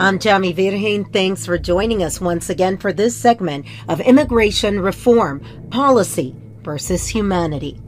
I'm Yami Virgen. Thanks for joining us once again for this segment of Immigration Reform Policy versus Humanity.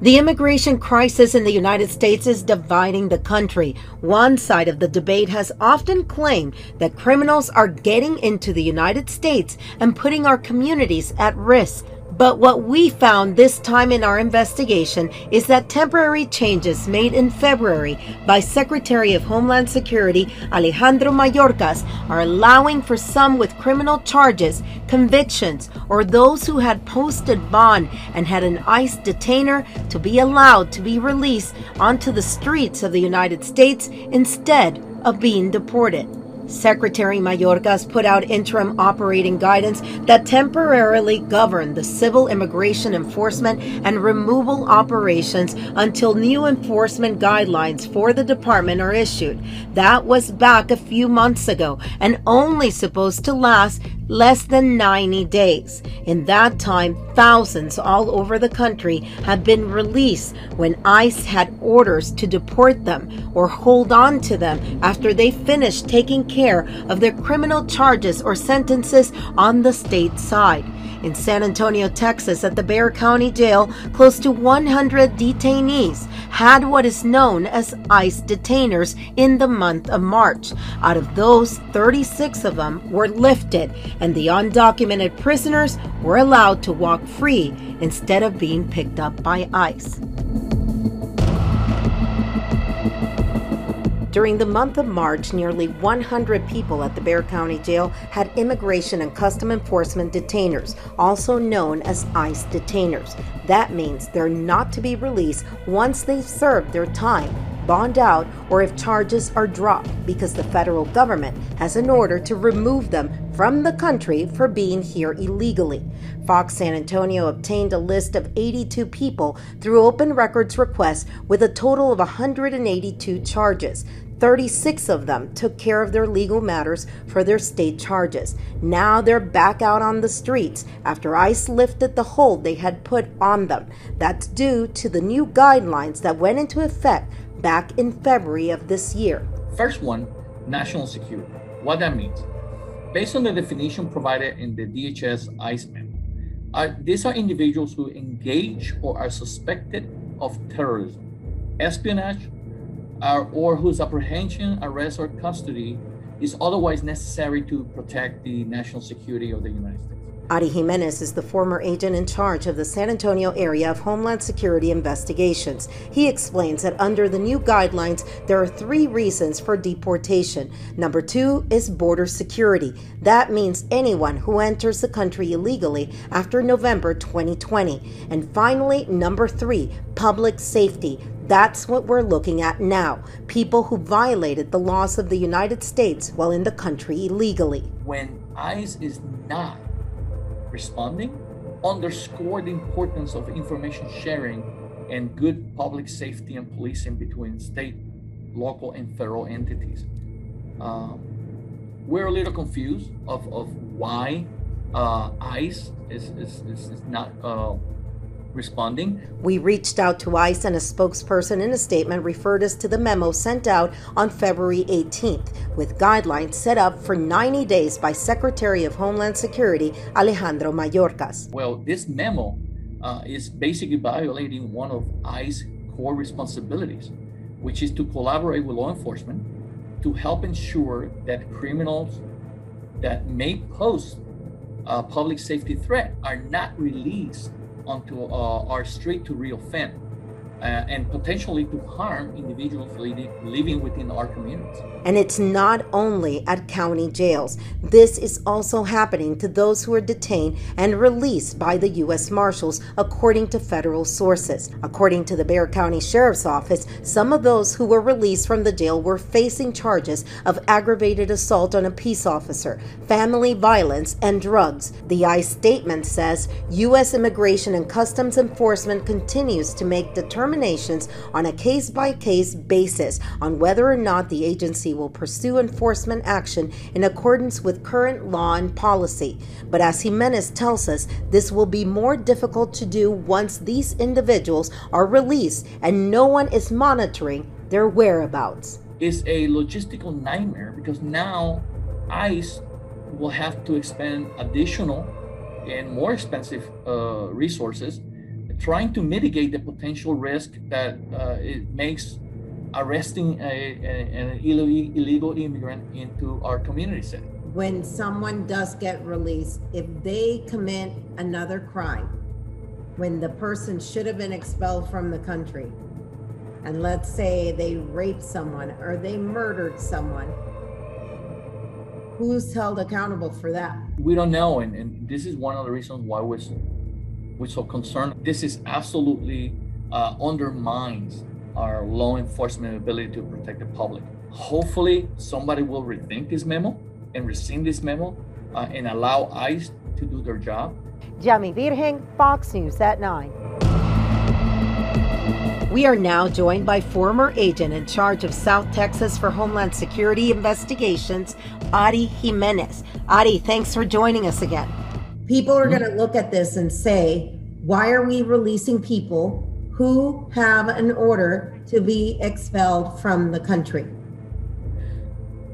The immigration crisis in the United States is dividing the country. One side of the debate has often claimed that criminals are getting into the United States and putting our communities at risk. But what we found this time in our investigation is that temporary changes made in February by Secretary of Homeland Security Alejandro Mayorkas are allowing for some with criminal charges, convictions, or those who had posted bond and had an ICE detainer to be allowed to be released onto the streets of the United States instead of being deported. Secretary Mayorkas put out interim operating guidance that temporarily governed the civil immigration enforcement and removal operations until new enforcement guidelines for the department are issued. That was back a few months ago and only supposed to last less than 90 days. In that time, thousands all over the country have been released when ICE had orders to deport them or hold on to them after they finished taking care of their criminal charges or sentences on the state side. In San Antonio, Texas, at the Bexar County Jail, close to 100 detainees had what is known as ICE detainers in the month of March. Out of those, 36 of them were lifted, and the undocumented prisoners were allowed to walk free instead of being picked up by ICE. During the month of March, nearly 100 people at the Bexar County Jail had immigration and custom enforcement detainers, also known as ICE detainers. That means they're not to be released once they've served their time, bond out, or if charges are dropped because the federal government has an order to remove them from the country for being here illegally. Fox San Antonio obtained a list of 82 people through open records requests with a total of 182 charges. 36 of them took care of their legal matters for their state charges. Now they're back out on the streets after ICE lifted the hold they had put on them. That's due to the new guidelines that went into effect back in February of this year. First one, national security. What that means. Based on the definition provided in the DHS ICE memo, uh, these are individuals who engage or are suspected of terrorism, espionage, or, or whose apprehension, arrest, or custody is otherwise necessary to protect the national security of the United States. Ari Jimenez is the former agent in charge of the San Antonio area of Homeland Security investigations. He explains that under the new guidelines, there are three reasons for deportation. Number two is border security. That means anyone who enters the country illegally after November 2020. And finally, number three, public safety. That's what we're looking at now people who violated the laws of the United States while in the country illegally. When ICE is not responding, underscore the importance of information sharing and good public safety and policing between state, local, and federal entities. Um, we're a little confused of, of why uh, ICE is, is, is, is not uh, responding. We reached out to ICE, and a spokesperson in a statement referred us to the memo sent out on February 18th, with guidelines set up for 90 days by Secretary of Homeland Security Alejandro Mayorkas. Well, this memo uh, is basically violating one of ICE core responsibilities, which is to collaborate with law enforcement to help ensure that criminals that may pose a public safety threat are not released onto uh, our street to reoffend uh, and potentially to harm individuals living, within our communities. And it's not only at county jails. This is also happening to those who are detained and released by the U.S. Marshals, according to federal sources. According to the Bexar County Sheriff's Office, some of those who were released from the jail were facing charges of aggravated assault on a peace officer, family violence, and drugs. The ICE statement says U.S. Immigration and Customs Enforcement continues to make determinations determinations on a case by case basis on whether or not the agency will pursue enforcement action in accordance with current law and policy. But as Jimenez tells us, this will be more difficult to do once these individuals are released and no one is monitoring their whereabouts. It's a logistical nightmare because now ICE will have to expend additional and more expensive uh, resources trying to mitigate the potential risk that uh, it makes arresting a, a, an illegal immigrant into our community setting. When someone does get released, if they commit another crime, when the person should have been expelled from the country, and let's say they raped someone or they murdered someone, who's held accountable for that? We don't know, and, and this is one of the reasons why we're, we're so concerned. This is absolutely uh, undermines our law enforcement ability to protect the public. Hopefully, somebody will rethink this memo and rescind this memo uh, and allow ICE to do their job. Yami Virgen, Fox News at 9. We are now joined by former agent in charge of South Texas for Homeland Security Investigations, Ari Jimenez. Ari, thanks for joining us again. People are going to look at this and say, why are we releasing people who have an order to be expelled from the country.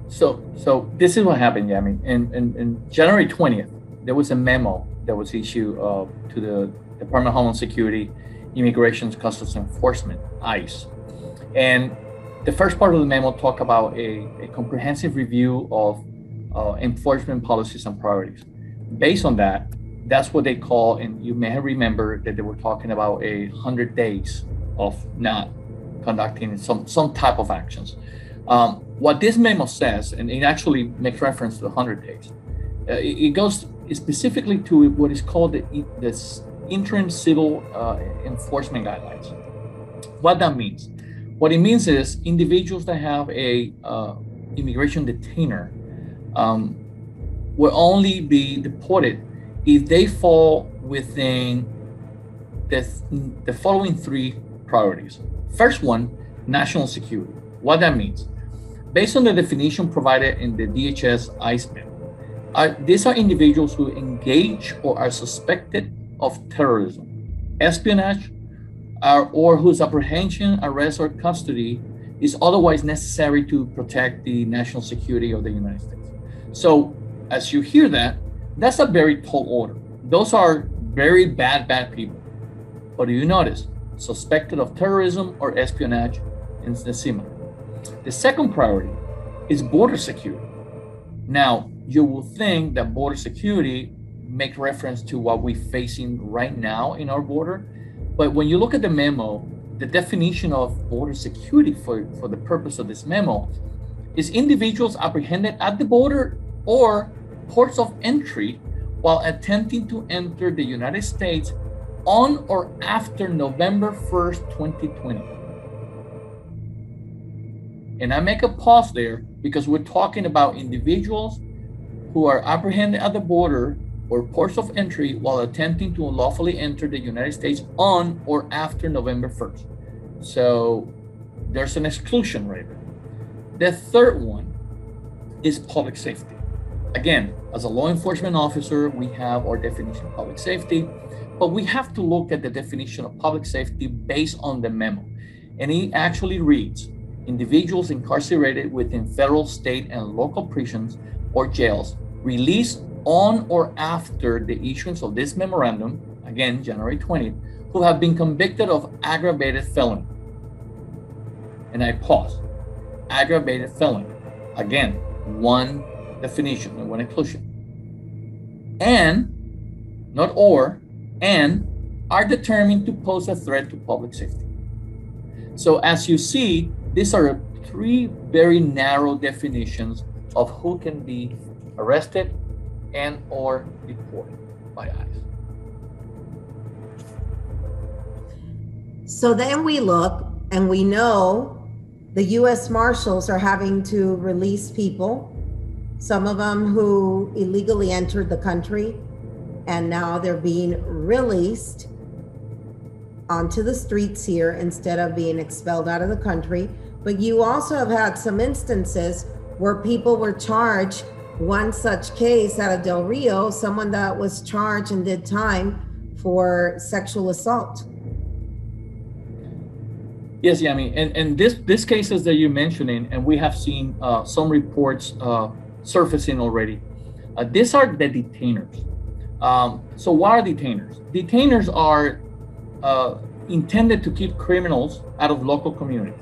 So, so this is what happened, Yami. In, in, in January 20th, there was a memo that was issued uh, to the Department of Homeland Security, Immigration Customs Enforcement, ICE. And the first part of the memo talked about a, a comprehensive review of uh, enforcement policies and priorities. Based on that, that's what they call, and you may remember that they were talking about a hundred days of not conducting some some type of actions. Um, what this memo says, and it actually makes reference to 100 days, uh, it, it, goes specifically to what is called the this interim civil uh, enforcement guidelines. What that means, what it means is individuals that have a uh, immigration detainer um, will only be deported if they fall within the, the following three priorities. First one, national security. What that means. Based on the definition provided in the DHS ICE uh, these are individuals who engage or are suspected of terrorism, espionage, or whose apprehension, arrest, or custody is otherwise necessary to protect the national security of the United States. So, as you hear that, that's a very tall order. Those are very bad, bad people. But do you notice? Suspected of terrorism or espionage in the. The second priority is border security. Now, you will think that border security make reference to what we're facing right now in our border. But when you look at the memo, the definition of border security for, for the purpose of this memo is individuals apprehended at the border or ports of entry while attempting to enter the United States on or after November 1st, 2020. And I make a pause there because we're talking about individuals who are apprehended at the border or ports of entry while attempting to unlawfully enter the United States on or after November 1st. So there's an exclusion right there. The third one is public safety. Again, as a law enforcement officer, we have our definition of public safety, but we have to look at the definition of public safety based on the memo. And it actually reads individuals incarcerated within federal, state, and local prisons or jails released on or after the issuance of this memorandum, again, January 20th, who have been convicted of aggravated felony. And I pause. Aggravated felony. Again, one definition and one inclusion. And, not or, and are determined to pose a threat to public safety. So as you see, these are three very narrow definitions of who can be arrested and or deported by ICE. So then we look and we know the US Marshals are having to release people some of them who illegally entered the country and now they're being released onto the streets here instead of being expelled out of the country. But you also have had some instances where people were charged. One such case out of Del Rio, someone that was charged and did time for sexual assault. Yes, Yami, and and this this cases that you're mentioning, and we have seen uh, some reports uh, surfacing already. Uh, these are the detainers. Um, so what are detainers? Detainers are uh, intended to keep criminals out of local communities.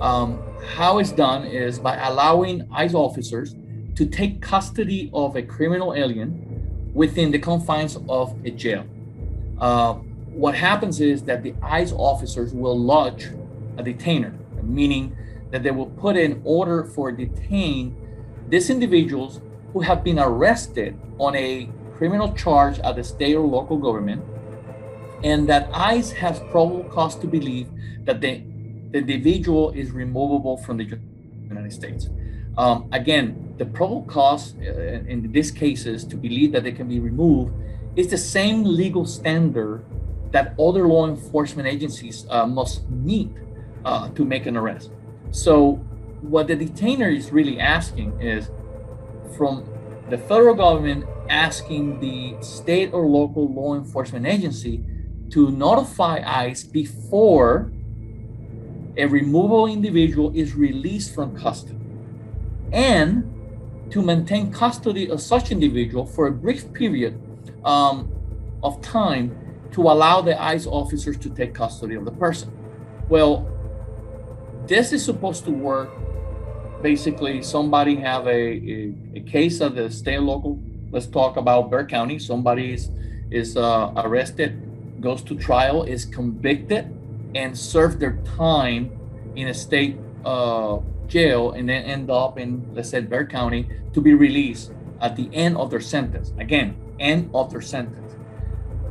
Um, how it's done is by allowing ICE officers to take custody of a criminal alien within the confines of a jail. Uh, what happens is that the ICE officers will lodge a detainer, meaning that they will put in order for detain these individuals who have been arrested on a criminal charge at the state or local government, and that ICE has probable cause to believe that the, the individual is removable from the United States. Um, again, the probable cause uh, in these cases to believe that they can be removed is the same legal standard that other law enforcement agencies uh, must meet uh, to make an arrest. So, what the detainer is really asking is from the federal government asking the state or local law enforcement agency to notify ICE before a removable individual is released from custody and to maintain custody of such individual for a brief period um, of time to allow the ICE officers to take custody of the person. Well, this is supposed to work. Basically, somebody have a, a, a case of the state local. Let's talk about Bexar County. Somebody is, is uh, arrested, goes to trial, is convicted, and served their time in a state uh, jail, and then end up in, let's say, Bexar County to be released at the end of their sentence. Again, end of their sentence.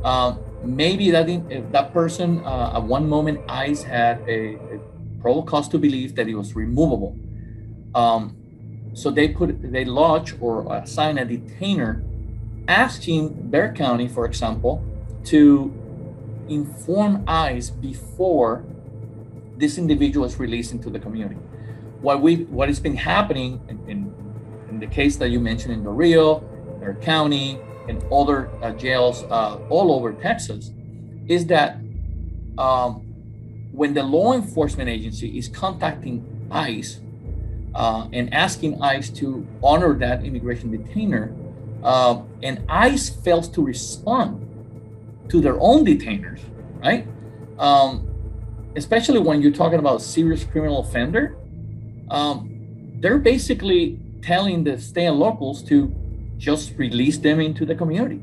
Um, maybe that in, that person uh, at one moment ICE had a, a, probable cause to believe that he was removable. Um, so they put they lodge or assign a detainer, asking Bexar County, for example, to inform ICE before this individual is released into the community. What we what has been happening in, in, in the case that you mentioned in Del Rio, Bexar County, and other uh, jails uh, all over Texas is that um, when the law enforcement agency is contacting ICE uh, and asking ICE to honor that immigration detainer, uh, and ICE fails to respond to their own detainers, right? Um, especially when you're talking about serious criminal offender, um, they're basically telling the state and locals to just release them into the community.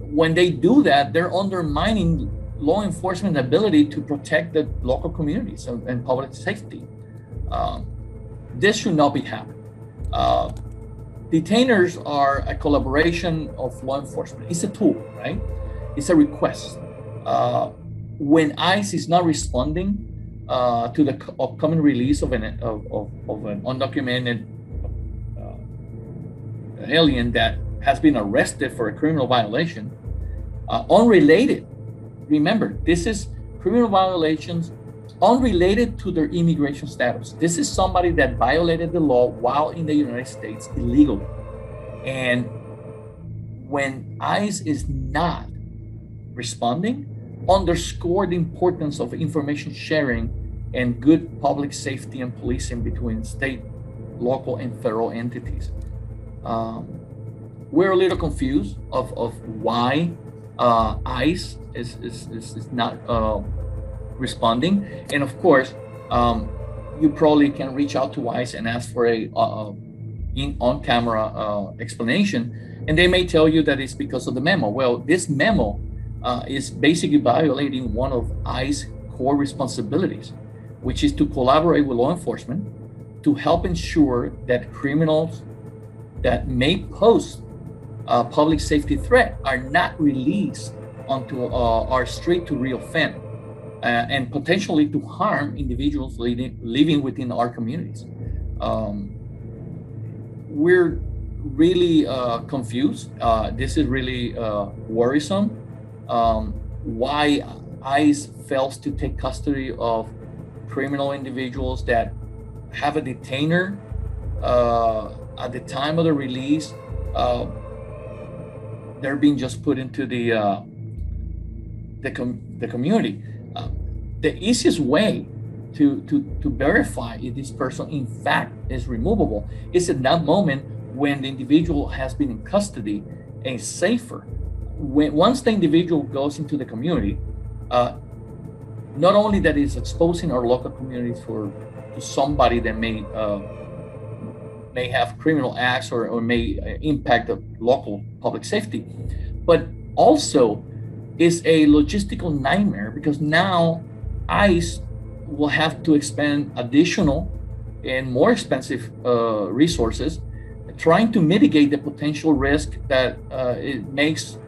When they do that, they're undermining law enforcement ability to protect the local communities and, and public safety. Um, this should not be happening. Uh, detainers are a collaboration of law enforcement. It's a tool, right? It's a request. Uh, when ICE is not responding uh, to the upcoming release of an of, of, of an undocumented alien that has been arrested for a criminal violation, uh, unrelated. Remember, this is criminal violations unrelated to their immigration status. This is somebody that violated the law while in the United States illegally. And when ICE is not responding, underscore the importance of information sharing and good public safety and policing between state, local, and federal entities. Um, we're a little confused of, of why uh, ICE is, is, is, is not uh, responding. And of course, um, you probably can reach out to ICE and ask for a uh, in, on-camera uh, explanation, and they may tell you that it's because of the memo. Well, this memo uh, is basically violating one of ICE core responsibilities, which is to collaborate with law enforcement to help ensure that criminals that may pose a public safety threat are not released onto uh, our street to reoffend uh, and potentially to harm individuals living, living within our communities. Um, we're really uh, confused. Uh, this is really uh, worrisome. Um, why ICE fails to take custody of criminal individuals that have a detainer uh, at the time of the release, uh, they're being just put into the uh, the, com- the community. Uh, the easiest way to, to, to verify if this person in fact is removable. is at that moment when the individual has been in custody and safer. When, once the individual goes into the community, uh, not only that is exposing our local communities for to somebody that may uh, may have criminal acts or, or may uh, impact the local public safety, but also is a logistical nightmare because now ICE will have to expend additional and more expensive uh, resources trying to mitigate the potential risk that uh, it makes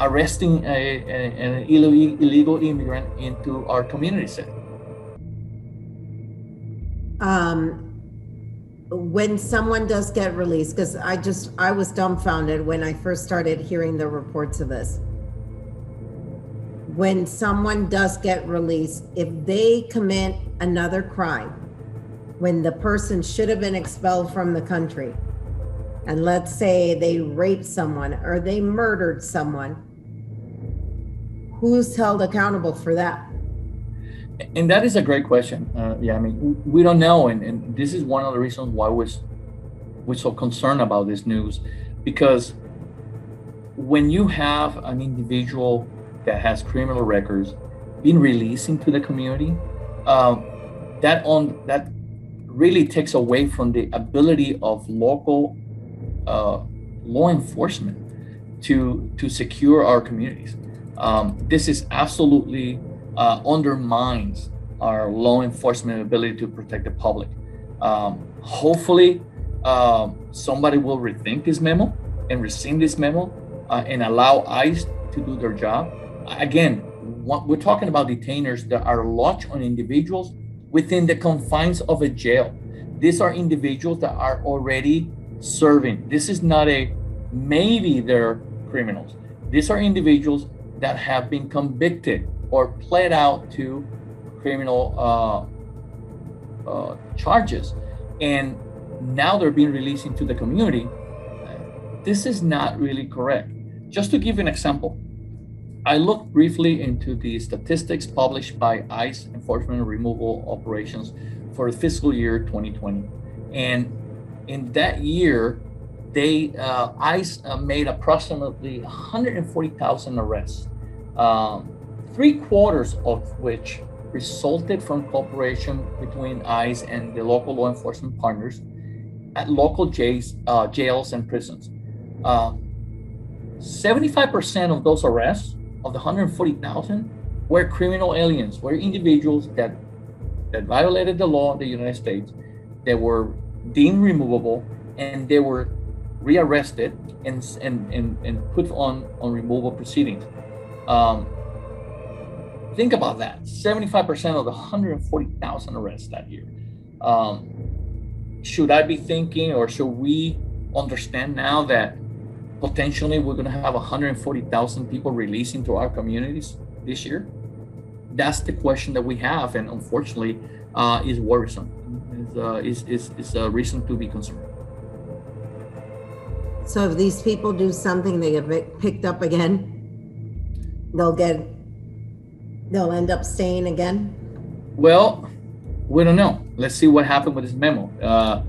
arresting a, a, an illegal immigrant into our community setting. Um, when someone does get released, because I just I was dumbfounded when I first started hearing the reports of this. When someone does get released, if they commit another crime, when the person should have been expelled from the country, and let's say they raped someone or they murdered someone, who's held accountable for that? And that is a great question. Uh, yeah, I mean, we don't know, and, and this is one of the reasons why we're, we're so concerned about this news, because when you have an individual that has criminal records being released into the community, um, that on that really takes away from the ability of local uh, law enforcement to to secure our communities. Um, this is absolutely uh, undermines our law enforcement ability to protect the public. Um, hopefully, uh, somebody will rethink this memo and rescind this memo uh, and allow ICE to do their job. Again, what, we're talking about detainers that are lodged on individuals within the confines of a jail. These are individuals that are already serving. This is not a maybe they're criminals. These are individuals that have been convicted or pled out to criminal uh, uh, charges, and now they're being released into the community. This is not really correct. Just to give an example, I looked briefly into the statistics published by ICE Enforcement Removal Operations for the fiscal year 2020, and in that year, they uh, ICE uh, made approximately 140,000 arrests, um, three quarters of which resulted from cooperation between ICE and the local law enforcement partners at local jails, uh, jails and prisons. 75% um, of those arrests, of the 140,000, were criminal aliens, were individuals that that violated the law of the United States, that were deemed removable, and they were rearrested and, and, and, and put on, on removal proceedings. Um, think about that 75% of the 140,000 arrests that year. Um, should I be thinking, or should we understand now that potentially we're going to have 140,000 people released into our communities this year? That's the question that we have, and unfortunately, uh, is worrisome is, uh, is, is, is a reason to be concerned. So if these people do something, they get picked up again, they'll get, they'll end up staying again? Well, we don't know. Let's see what happened with this memo. Uh,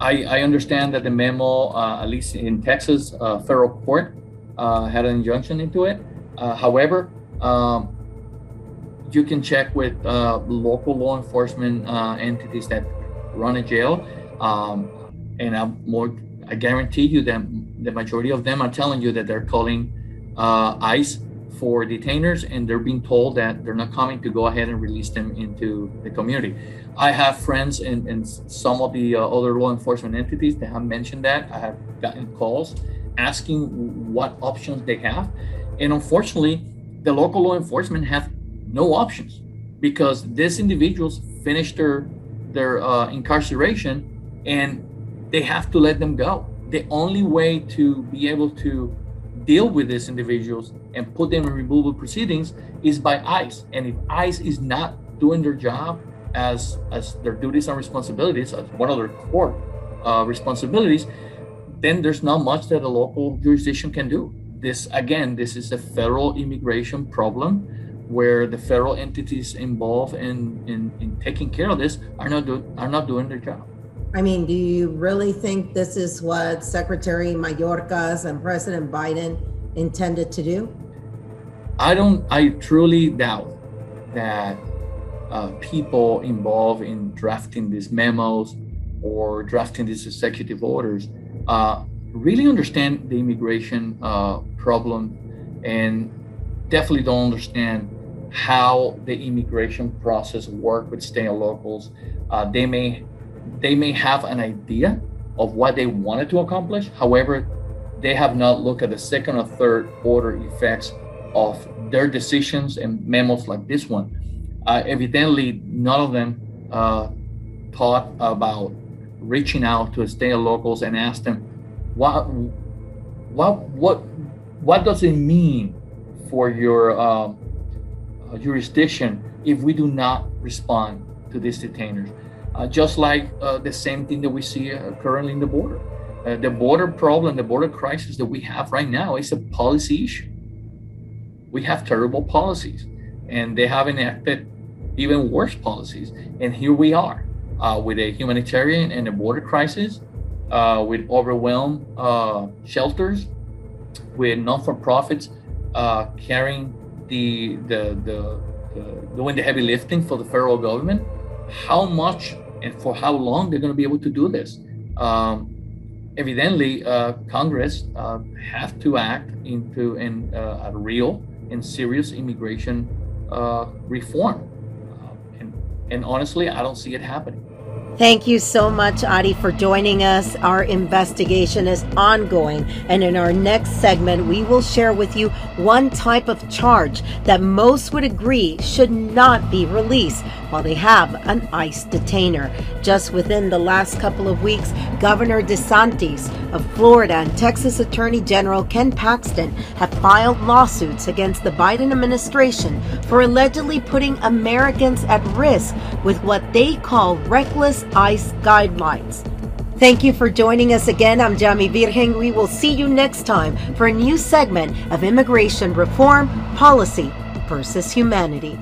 I, I understand that the memo, uh, at least in Texas, uh, federal court uh, had an injunction into it. Uh, however, um, you can check with uh, local law enforcement entities that run a jail. Um, and I'm more, I guarantee you that the majority of them are telling you that they're calling uh, ICE for detainers and they're being told that they're not coming to go ahead and release them into the community. I have friends in, in some of the uh, other law enforcement entities that have mentioned that. I have gotten calls asking what options they have. And unfortunately, the local law enforcement have no options because these individuals finished their their uh, incarceration and they have to let them go. The only way to be able to deal with these individuals and put them in removal proceedings is by ICE. And if ICE is not doing their job as as their duties and responsibilities, as one of their core uh, responsibilities, then there's not much that a local jurisdiction can do. This again, this is a federal immigration problem where the federal entities involved in, in, in taking care of this are not do, are not doing their job. I mean, do you really think this is what Secretary Mayorkas and President Biden intended to do? I don't. I truly doubt that uh, people involved in drafting these memos or drafting these executive orders uh, really understand the immigration uh, problem and definitely don't understand how the immigration process work with state and locals. Uh, they may they may have an idea of what they wanted to accomplish. However, they have not looked at the second or third order effects of their decisions and memos like this one. Uh, evidently, none of them uh, thought about reaching out to state locals and ask them what what what what does it mean for your um, jurisdiction if we do not respond to these detainers uh, just like uh, the same thing that we see uh, currently in the border uh, the border problem the border crisis that we have right now is a policy issue we have terrible policies and they have enacted even worse policies and here we are uh, with a humanitarian and a border crisis uh, with overwhelmed uh, shelters, with non-for-profits uh, carrying the, the, the, the, doing the heavy lifting for the federal government. How much and for how long they're going to be able to do this? Um, evidently, uh, Congress uh, have to act into in, a real and serious immigration uh, reform. Uh, and, and honestly, I don't see it happening. Thank you so much, Ari, for joining us. Our investigation is ongoing, and in our next segment, we will share with you one type of charge that most would agree should not be released while they have an ICE detainer. Just within the last couple of weeks, Governor DeSantis of Florida and Texas Attorney General Ken Paxton have filed lawsuits against the Biden administration for allegedly putting Americans at risk with what they call reckless ICE guidelines. Thank you for joining us again. I'm Yami Virgen. We will see you next time for a new segment of Immigration Reform Policy versus Humanity.